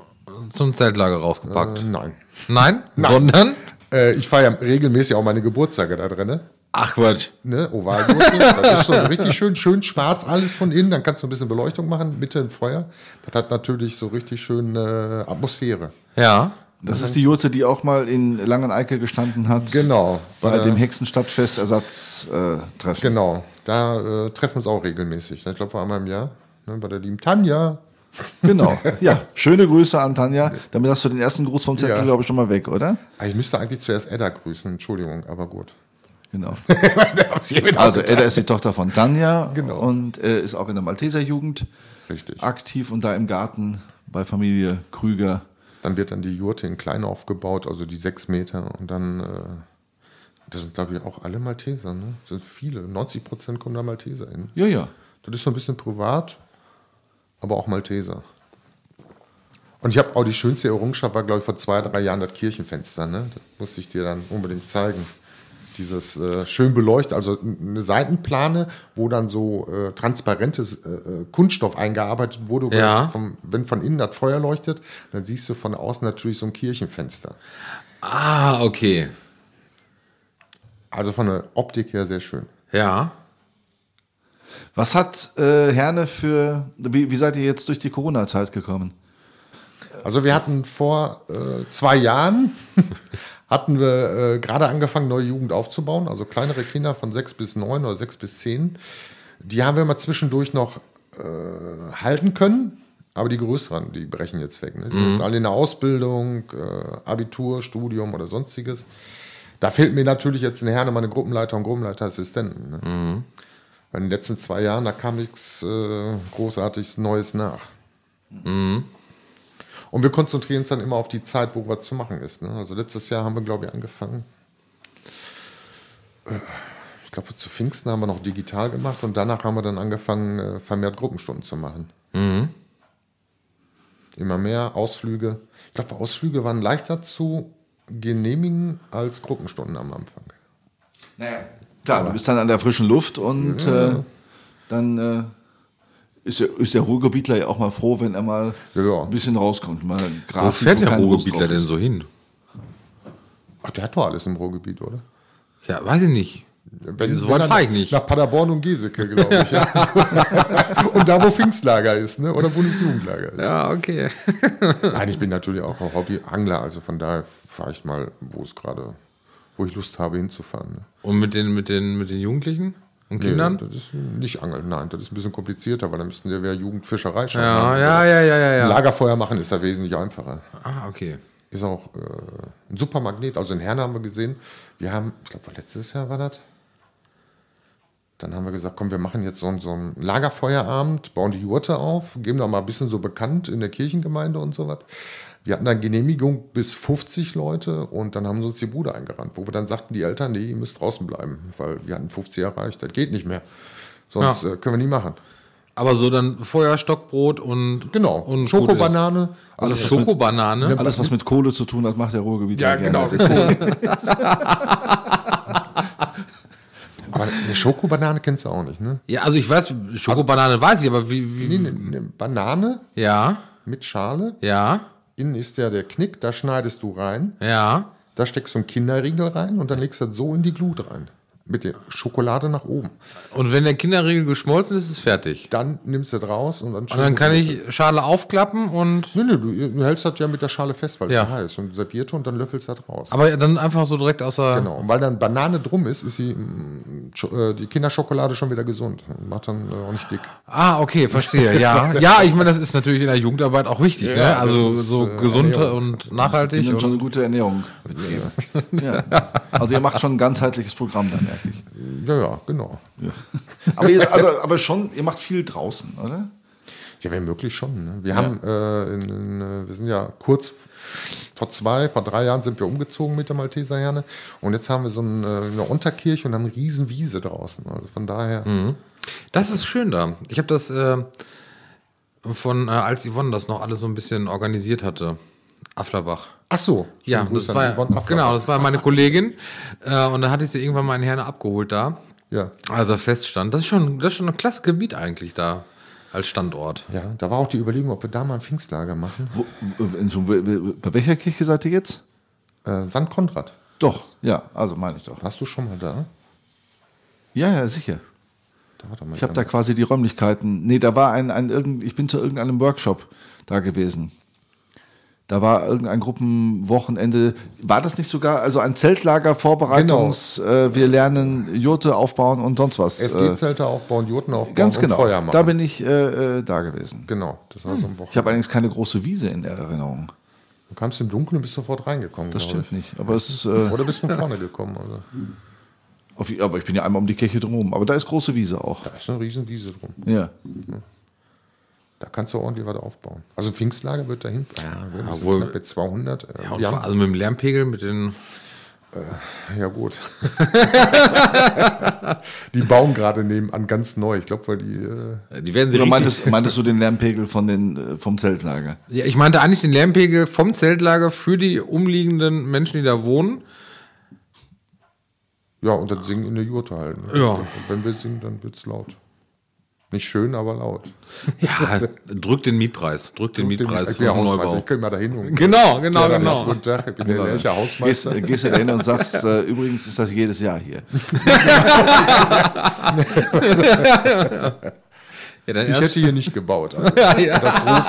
zum Zeltlager rausgepackt. Äh, nein. Nein? Sondern? Äh, ich feiere ja regelmäßig auch meine Geburtstage da drin. Ach Quatsch. Ne? Ovalgurte. das ist so richtig schön, schön schwarz, alles von innen. Dann kannst du ein bisschen Beleuchtung machen, Mitte im Feuer. Das hat natürlich so richtig schön äh, Atmosphäre. Ja. Das ist die Jurte, die auch mal in Langeneickel gestanden hat. Genau. Bei Äh, dem Hexenstadtfest-Ersatztreffen. Äh. Genau. Da äh, treffen wir uns auch regelmäßig. Ich glaube, vor einmal im Jahr. Ne? Bei der lieben Tanja. genau. Ja, schöne Grüße an Tanja. Damit hast du den ersten Gruß vom Zettel, Ja. glaube ich, schon mal weg, oder? Ah, Ich müsste eigentlich zuerst Edda grüßen. Entschuldigung, aber gut. Genau. Also Edda ist die Tochter von Tanja Genau. und äh, ist auch in der Malteser Jugend Richtig. aktiv und da im Garten bei Familie Krüger. Dann wird dann die Jurte in klein aufgebaut, also die sechs Meter. Und dann, äh, das sind glaube ich auch alle Malteser, ne? Das sind viele. 90 Prozent kommen da Malteser hin. Ja, ja. Das ist so ein bisschen privat, aber auch Malteser. Und ich habe auch die schönste Errungenschaft, war glaube ich vor zwei, drei Jahren das Kirchenfenster. Ne? Das musste ich dir dann unbedingt zeigen. Dieses äh, schön beleuchtet, also eine Seitenplane, wo dann so äh, transparentes äh, äh, Kunststoff eingearbeitet wurde. wo Ja. Vom, wenn von innen das Feuer leuchtet, dann siehst du von außen natürlich so ein Kirchenfenster. Ah, okay. Also von der Optik her sehr schön. Ja. Was hat äh, Herne für, wie, wie seid ihr jetzt durch die Corona-Zeit gekommen? Also wir hatten vor äh, zwei Jahren hatten wir äh, gerade angefangen, neue Jugend aufzubauen, also kleinere Kinder von sechs bis neun oder sechs bis zehn. Die haben wir mal zwischendurch noch äh, halten können, aber die größeren, die brechen jetzt weg. Ne? Die sind jetzt alle in der Ausbildung, äh, Abitur, Studium oder sonstiges. Da fehlt mir natürlich jetzt in Herne meine Gruppenleiter und Gruppenleiterassistenten. Ne? Weil in den letzten zwei Jahren, da kam nichts äh, Großartiges Neues nach. Und Und wir konzentrieren uns dann immer auf die Zeit, wo was zu machen ist. Ne? Also letztes Jahr haben wir, glaube ich, angefangen. Äh, Ich glaube, zu Pfingsten haben wir noch digital gemacht und danach haben wir dann angefangen, äh, vermehrt Gruppenstunden zu machen. Immer mehr Ausflüge. Ich glaube, Ausflüge waren leichter zu genehmigen als Gruppenstunden am Anfang. Naja, klar, du bist dann an der frischen Luft und äh, dann äh, ist, der, ist der Ruhrgebietler ja auch mal froh, wenn er mal Ja, ja. ein bisschen rauskommt. Mal Wo fährt der Ruhrgebietler denn so hin? Ach, der hat doch alles im Ruhrgebiet, oder? Ja, weiß ich nicht. Wenn, So weit fahre ich nicht. Nach Paderborn und Geseke, glaube ich. ja. und da, wo Pfingstlager ist, ne? oder Bundesjugendlager ist. Ja, okay. Nein, ich bin natürlich auch ein Hobbyangler, also von daher fahre ich mal, wo es gerade, wo ich Lust habe hinzufahren. Ne? Und mit den, mit den, mit den Jugendlichen und Nee, Kindern? das ist nicht Angeln, nein, das ist ein bisschen komplizierter, weil dann müssten wir Jugendfischerei schon Ja, ja, ja, ja, ja, ja. Lagerfeuer machen ist da wesentlich einfacher. Ah, okay. Ist auch äh, ein super Magnet. Also in Herne haben wir gesehen, wir haben, ich glaube, letztes Jahr war das. Dann haben wir gesagt, komm, wir machen jetzt so, so einen Lagerfeuerabend, bauen die Jurte auf, geben da mal ein bisschen so bekannt in der Kirchengemeinde und so was. Wir hatten dann Genehmigung bis 50 Leute und dann haben sie uns die Bude eingerannt, wo wir dann sagten, die Eltern, nee, ihr müsst draußen bleiben, weil wir hatten 50 erreicht, das geht nicht mehr. Sonst Ja. äh, können wir nie machen. Aber so dann Feuer, Stockbrot und. Genau, Und Schokobanane. Also mit- Schokobanane. Alles, was mit Kohle zu tun hat, macht der Ruhrgebietler Ja, genau. Aber eine Schokobanane kennst du auch nicht, ne? Ja, also ich weiß, Schokobanane weiß ich, aber wie. wie Nee, eine, eine Banane Ja, mit Schale. ja, Innen ist ja der Knick, da schneidest du rein. ja. Da steckst du einen Kinderriegel rein und dann legst du das so in die Glut rein. Mit der Schokolade nach oben. Und wenn der Kinderriegel geschmolzen ist, ist es fertig. Dann nimmst du das raus und dann Und dann kann ich Schale aufklappen und. Nee, nee, du, du hältst das ja mit der Schale fest, weil es Ja. so heiß und servierte und dann löffelst du das raus. Aber dann einfach so direkt außer. Genau. Und weil dann Banane drum ist, ist die, mm, äh, die Kinderschokolade schon wieder gesund. Und macht dann äh, auch nicht dick. Ah, okay, verstehe. Ja, ja, ich meine, das ist natürlich in der Jugendarbeit auch wichtig, Ja, ne? Also ist, so äh, gesund Ernährung. und nachhaltig. Ihnen schon Und, eine gute Ernährung. Ja. Also ihr macht schon ein ganzheitlich Programm dann, merke ich. Ja, ja, genau. Aber, ihr, also, aber schon, ihr macht viel draußen, oder? Ja, wenn möglich schon. Ne? Wir haben, äh, in, in, äh, wir sind ja kurz vor zwei, vor drei Jahren sind wir umgezogen mit der Malteserherne und jetzt haben wir so ein, äh, eine Unterkirche und haben eine riesen Wiese draußen. Also von daher, das ist schön da. Ich habe das äh, von, äh, als Yvonne das noch alles so ein bisschen organisiert hatte. Afflerbach. ach so, Ja, das war, genau, das war meine Kollegin. Äh, und da hatte ich sie irgendwann mal in Herne abgeholt da, Ja. als er feststand. Das ist schon, das ist schon ein klasse Gebiet eigentlich da als Standort. ja, da war auch die Überlegung, ob wir da mal ein Pfingstlager machen. Wo, äh, bei welcher Kirche seid ihr jetzt? Äh, St. Konrad, Doch, ja, also meine ich doch. warst du schon mal da? Ja, ja, sicher. Da war doch mal Ich habe da quasi die Räumlichkeiten. Nee, da war ein, ein irgend, ich bin zu irgendeinem Workshop da gewesen. Da war irgendein Gruppenwochenende. War das nicht sogar also ein Zeltlager, Vorbereitungs, äh, wir lernen Jurte aufbauen und sonst was? Äh, SG-Zelte aufbauen, Jurten aufbauen ganz und genau. Feuer machen. Da bin ich äh, äh, da gewesen. genau, das war so ein Ich Wochenende. habe allerdings keine große Wiese in der Erinnerung. Du kamst im Dunkeln und bist sofort reingekommen. Das stimmt nicht. Aber, es, ist, äh, ich. Oder bist von vorne gekommen. Also. auf, aber ich bin ja einmal um die Kirche drumherum. Aber da ist große Wiese auch. Da ist eine riesen Wiese drum. Ja. Da kannst du ordentlich was aufbauen. Also Pfingstlager wird dahin. Ja, wir sind wohl- knapp bei 200. Äh, Ja, und vor- also mit dem Lärmpegel, mit den. ja gut. die bauen gerade nebenan ganz neu. Ich glaube, weil die. Äh, Die werden sie Oder richtig, meintest, meintest du den Lärmpegel von den, äh, vom Zeltlager? Ja, ich meinte eigentlich den Lärmpegel vom Zeltlager für die umliegenden Menschen, die da wohnen. ja, und das Singen in der Jurte halt. Ne? Ja. Und wenn wir singen, dann wird es laut. Nicht schön, aber laut. Ja, drück den Mietpreis. Drück den Mietpreis ich ja den Hausmeister, Neubau. ich kann mal dahin. Und Genau, genau, Ja, genau. Guten Tag, ich bin der Lercher Gehst, Hausmeister. äh, gehst du da hin und sagst, äh, übrigens ist das jedes Jahr hier. Ja, dann Ich hätte hier nicht gebaut. Also. ja, ja. Katastrophe.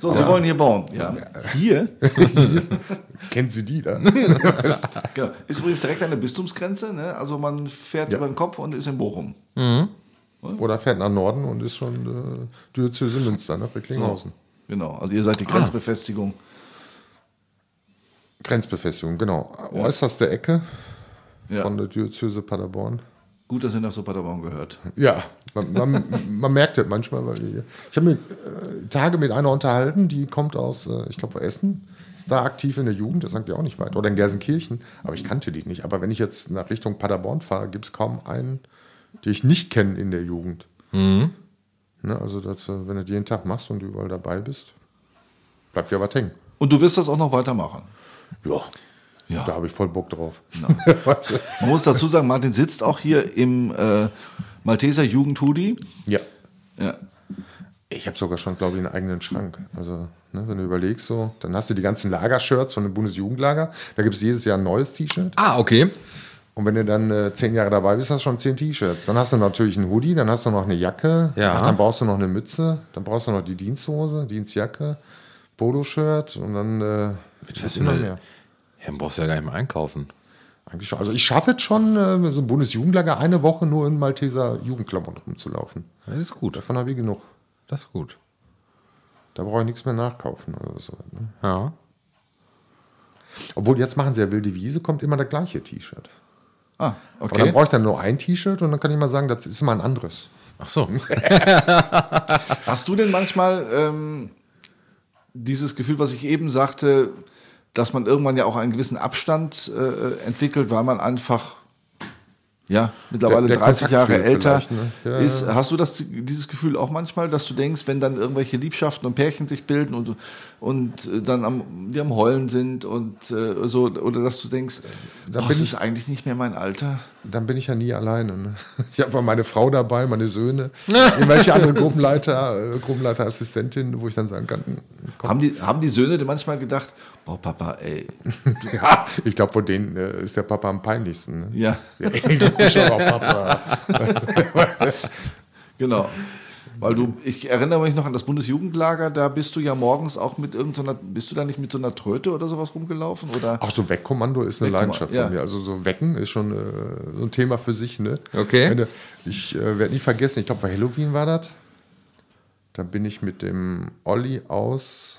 So, Sie wollen hier bauen. Ja. Hier? Kennen Sie die da? Genau. Ist übrigens direkt an der Bistumsgrenze. Ne? Also man fährt über den Kopf und ist in Bochum. Oder fährt nach Norden und ist schon äh, Diözese Münster, ne? Recklinghausen. Genau. Also ihr seid die Grenzbefestigung. Grenzbefestigung, genau. Äußerste Ecke Ja. von der Diözese Paderborn. Gut, dass ihr nach so Paderborn gehört. Ja, Man, man, man merkt das manchmal, weil ich, ich habe mir äh, Tage mit einer unterhalten, die kommt aus, äh, ich glaube, Essen, ist da aktiv in der Jugend, das sagt ja auch nicht weit, oder in Gelsenkirchen, aber ich kannte die nicht. Aber wenn ich jetzt nach Richtung Paderborn fahre, gibt es kaum einen, den ich nicht kenne in der Jugend. Ne, also, das, äh, wenn du das jeden Tag machst und überall dabei bist, bleibt ja was hängen. Und du wirst das auch noch weitermachen. Ja. Ja. Da habe ich voll Bock drauf. Weißt du? Man muss dazu sagen, Martin sitzt auch hier im äh, Malteser Jugendhudi. ja. Ja. Ich habe sogar schon, glaube ich, einen eigenen Schrank. Also, ne, wenn du überlegst, so, dann hast du die ganzen Lagershirts von dem Bundesjugendlager. Da gibt es jedes Jahr ein neues T-Shirt. Ah, okay. Und wenn du dann äh, zehn Jahre dabei bist, hast du schon zehn T-Shirts. Dann hast du natürlich einen Hoodie, dann hast du noch eine Jacke, Ja. Ach, dann brauchst du noch eine Mütze, dann brauchst du noch die Diensthose, Dienstjacke, Poloshirt und dann äh, was was immer eine- mehr. Ja, dann brauchst du ja gar nicht mehr einkaufen. Eigentlich schon. Also ich schaffe es schon, äh, so ein Bundesjugendlager eine Woche nur in Malteser Jugendklamotten rumzulaufen. Das ist gut. Davon habe ich genug. Das ist gut. Da brauche ich nichts mehr nachkaufen oder so. Ne? Ja. Obwohl jetzt machen sie ja wilde Wiese, kommt immer das gleiche T-Shirt. Ah, Aber dann okay. brauche ich dann nur ein T-Shirt und dann kann ich mal sagen, das ist mal ein anderes. Ach so. Hast du denn manchmal ähm, dieses Gefühl, was ich eben sagte, dass man irgendwann ja auch einen gewissen Abstand äh, entwickelt, weil man einfach ja mittlerweile Der- der 30 Jahre älter ne? Ja, ist? Hast du das, dieses Gefühl auch manchmal, dass du denkst, wenn dann irgendwelche Liebschaften und Pärchen sich bilden und, und äh, dann am, die am Heulen sind und äh, so, oder dass du denkst, Da oh, bin ich- eigentlich nicht mehr mein Alter. Dann bin ich ja nie alleine. Ne? Ich habe meine Frau dabei, meine Söhne, irgendwelche andere Gruppenleiter, äh, Gruppenleiterassistentin, wo ich dann sagen kann, komm. Haben die, haben die Söhne denn manchmal gedacht, boah Papa, ey, Ja, ich glaube, von denen äh, ist der Papa am peinlichsten. Ne? ja. Ey, du Papa. Genau. Weil du, ich erinnere mich noch an das Bundesjugendlager, da bist du ja morgens auch mit irgendeiner, bist du da nicht mit so einer Tröte oder sowas rumgelaufen? Oder? Auch so Wegkommando ist eine Wegkommando, Leidenschaft ja. von mir. Also so Wecken ist schon äh, so ein Thema für sich. Ne? Okay. Du- Ich äh, werde nie vergessen, ich glaube bei Halloween war das. Da bin ich mit dem Olli aus.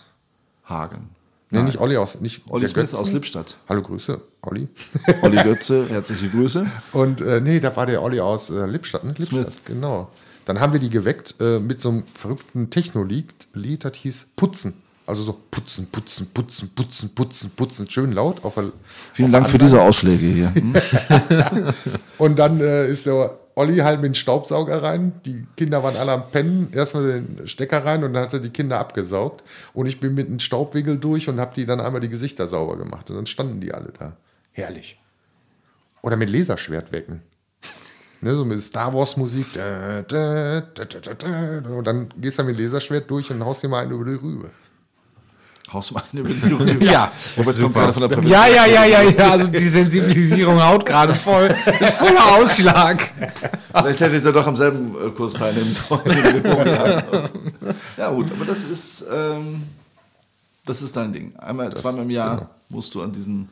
Hagen. Nee, nicht Olli aus. Nicht Olli der Smith Götze. aus Lippstadt. Hallo Grüße, Olli. Olli Götze, herzliche Grüße. Und äh, nee, da war der Olli aus äh, Lippstadt, ne? Lippstadt, Smith. genau. Dann haben wir die geweckt äh, mit so einem verrückten Techno-Lied, Lied, das hieß Putzen. Also so putzen, putzen, putzen, putzen, putzen, putzen, schön laut. Auf Vielen auf Dank für diese Ausschläge hier. Hm? Und dann äh, ist der Olli halt mit dem Staubsauger rein. Die Kinder waren alle am Pennen. Erstmal den Stecker rein und dann hat er die Kinder abgesaugt. Und ich bin mit einem Staubwickel durch und habe die dann einmal die Gesichter sauber gemacht. Und dann standen die alle da. Herrlich. Oder mit Laserschwert wecken. Ne, so mit Star Wars Musik. Da, da, da. Und dann gehst du mit Laserschwert durch und haust dir mal einen über die Rübe. Haust mal eine über die Rübe. Ja, Robert kommt gerade von der Prävention. Ja, ja, ja, ja, ja. Also die Sensibilisierung haut gerade voll. Ist voller Ausschlag. Vielleicht hättet ihr doch am selben äh, Kurs teilnehmen sollen. ja, gut, aber das ist, ähm, das ist dein Ding. Einmal, zweimal im Jahr genau. musst du an diesen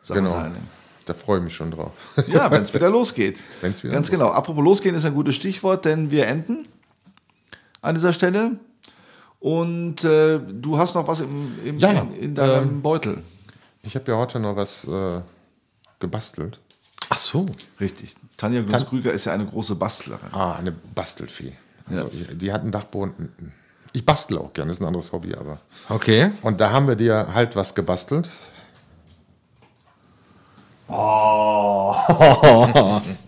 Sachen Genau. teilnehmen. Da freue ich mich schon drauf. Ja, wenn es wieder losgeht. Wenn's wieder Ganz losgeht. genau. Apropos losgehen ist ein gutes Stichwort, denn wir enden an dieser Stelle. Und äh, du hast noch was im, im, Ja, in, in deinem ähm, Beutel. Ich habe ja heute noch was äh, gebastelt. Ach so. Richtig. Tanja Glutz-Krüger ist ja eine große Bastlerin. Ah, eine Bastelfee. Also ich, die hat einen Dachboden. Ich bastel auch gerne, ist ein anderes Hobby, aber. Okay. Und da haben wir dir halt was gebastelt.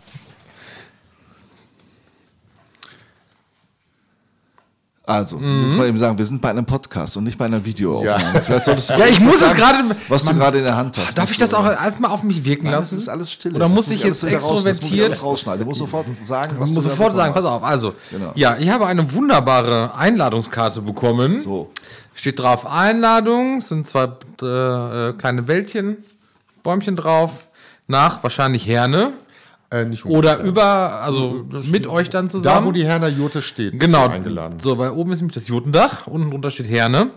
Also, muss man eben sagen, wir sind bei einem Podcast und nicht bei einer Videoaufnahme. Ja. Vielleicht solltest du Ja, ich muss es sagen, gerade- Was Mann, du gerade in der Hand hast. Darf musst ich das auch erstmal auf mich wirken Nein, lassen? das ist alles still. Oder muss ich jetzt raus- extrovertiert? alles rausschneiden. Du musst sofort sagen, was du muss da sofort sagen, pass auf. Also, Genau. ja, ich habe eine wunderbare Einladungskarte bekommen. So. Steht drauf Einladung, es sind zwei äh, kleine Wäldchen, Bäumchen drauf, nach wahrscheinlich Herne. Äh, nicht Oder ungefähr. über, also mit euch dann Da, zusammen. wo die Herner Jurte steht, Genau. eingeladen. So, weil oben ist nämlich das Jotendach, unten drunter steht Herne.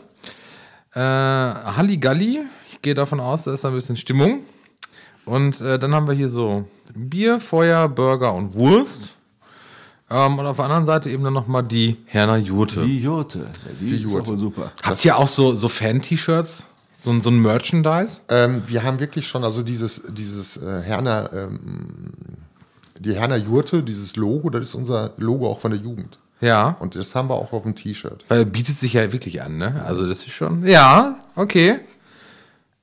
Äh, Halligalli, ich gehe davon aus, da ist ein bisschen Stimmung. Und äh, dann haben wir hier so Bier, Feuer, Burger und Wurst. Ähm, und auf der anderen Seite eben dann nochmal die Herner Jurte. Die Jurte. Ja, die, Die Jurte. super. Habt ihr auch so, so Fan-T-Shirts? So, ein- so ein Merchandise? Ähm, wir haben wirklich schon, also dieses, dieses äh, Herner ähm, die Herner Jurte, dieses Logo, das ist unser Logo auch von der Jugend. Ja. Und das haben wir auch auf dem T-Shirt. Weil bietet sich ja wirklich an, ne? Also das ist schon. Ja, okay.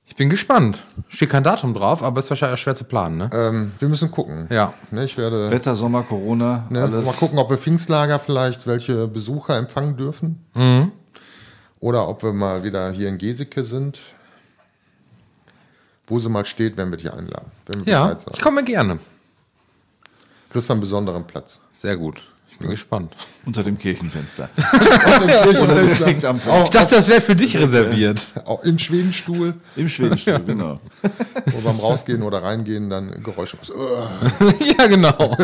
Ich bin gespannt. Steht kein Datum drauf, aber ist wahrscheinlich auch schwer zu planen, ne? Ähm, wir müssen gucken. Ja. Ne, ich werde Wetter, Sommer, Corona, ne, alles. mal gucken, ob wir Pfingstlager vielleicht welche Besucher empfangen dürfen. Mhm. Oder ob wir mal wieder hier in Geseke sind. Wo sie mal steht, werden wir dich einladen. Wenn wir Ja, ich komme gerne. Kriegst du einen besonderen Platz. Sehr gut. Ich bin gespannt. Unter dem Kirchenfenster. Aus dem Kirchenfenster. Ich dachte, das wäre für dich reserviert. auch im Schwedenstuhl, Im Schwedenstuhl, genau. wo beim Rausgehen oder Reingehen dann Geräusche. Äh, ja, genau.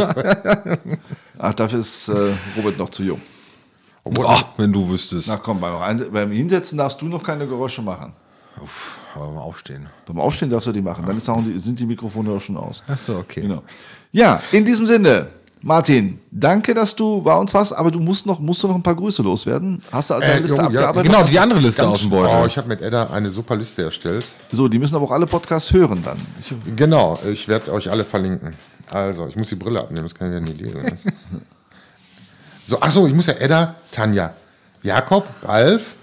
Ach, dafür ist äh, Robert noch zu jung. Oh, wenn du wüsstest. Na komm, beim, beim Hinsetzen darfst du noch keine Geräusche machen. Aber mal aufstehen. Beim Aufstehen darfst du die machen. Dann ist auch die, sind die Mikrofone doch schon aus. Ach so, okay. Genau. Ja, in diesem Sinne, Martin, danke, dass du bei uns warst, aber du musst noch, musst du noch ein paar Grüße loswerden. Hast du also deine Äh, Liste jo, ja, abgearbeitet? Genau, die andere Liste aus dem Beutel. Oh, ich habe mit Edda eine super Liste erstellt. So, die müssen aber auch alle Podcasts hören dann. Ich, Genau, ich werde euch alle verlinken. Also, ich muss die Brille abnehmen, das kann ich ja nicht lesen. so, achso, ich muss ja Edda, Tanja, Jakob, Ralf,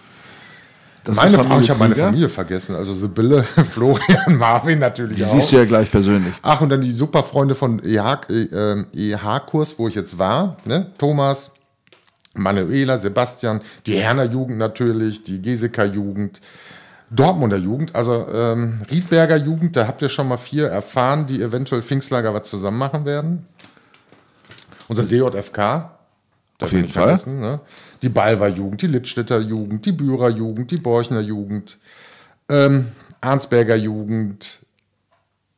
das meine Frau, ich habe meine. Familie vergessen, also Sibylle, Florian, Marvin natürlich Die auch. siehst du ja gleich persönlich. Ach, und dann die super Freunde von EH-Kurs, äh, EH wo ich jetzt war. Ne? Thomas, Manuela, Sebastian, die Herner Jugend natürlich, die Geseker Jugend, Dortmunder Jugend, also ähm, Riedberger Jugend, da habt ihr schon mal vier erfahren, die eventuell Pfingstlager was zusammen machen werden. Unser DJFK. Darf Auf jeden Fall. Ne? Die Balver Jugend, die Lippstädter Jugend, die Bührer Jugend, die Borchner Jugend, ähm, Arnsberger Jugend,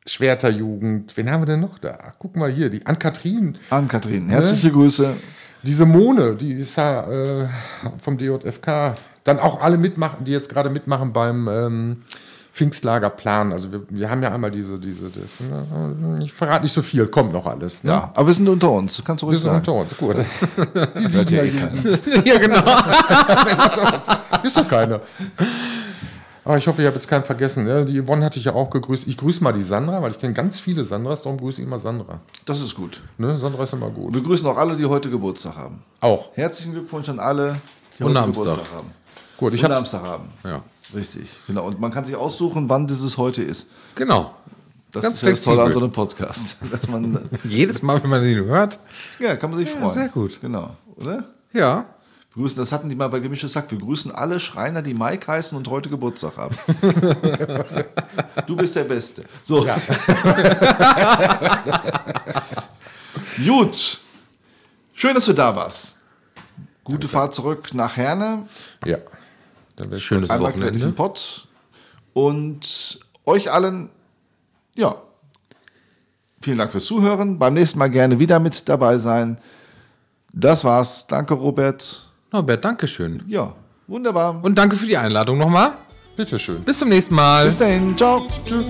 Schwerter Jugend. Wen haben wir denn noch da? Guck mal hier, die Ann-Kathrin. An-Kathrin, herzliche Grüße. Die Simone, die ist ja äh, vom DJFK. Dann auch alle mitmachen, die jetzt gerade mitmachen beim ähm, Pfingstlagerplan. Also wir, wir haben ja einmal diese, diese, die, ich verrate nicht so viel, kommt noch alles. Ne? Ja, aber wir sind unter uns. Kannst du Wir ruhig sind sagen. unter uns, gut. Die ihr Siebener eh ja, genau. Ist doch keiner. Aber ich hoffe, ich habe jetzt keinen vergessen. Ja, die Yvonne hatte ich ja auch gegrüßt. Ich grüße mal die Sandra, weil ich kenne ganz viele Sandras, darum grüße ich immer Sandra. Das ist gut. Ne? Sandra ist immer Und gut. wir grüßen auch alle, die heute Geburtstag haben. Auch. Herzlichen Glückwunsch an alle, die Und heute. Geburtstag haben. Gut, ich Und habe Amtstag haben. Ja. Richtig, genau. Und man kann sich aussuchen, wann dieses heute ist. Genau. Das Ganz ist ja das Tolle an so einem Podcast. Dass man, Jedes Mal, wenn man ihn hört. ja, kann man sich freuen. sehr gut. Genau, oder? Ja. Wir grüßen, das hatten die mal bei Gemischtes Sack. Wir grüßen alle Schreiner, die Mike heißen und heute Geburtstag haben. du bist der Beste. So. Gut. Schön, dass du da warst. Gute Fahrt zurück nach Herne. Ja. Dann Schönes Einmal quer durch den Wochenende. Pott. Und euch allen, ja, vielen Dank fürs Zuhören. Beim nächsten Mal gerne wieder mit dabei sein. Das war's. Danke, Robert. Norbert, Dankeschön. Ja, wunderbar. Und danke für die Einladung nochmal. Bitteschön. Bis zum nächsten Mal. Bis dahin. Ciao. Tschüss.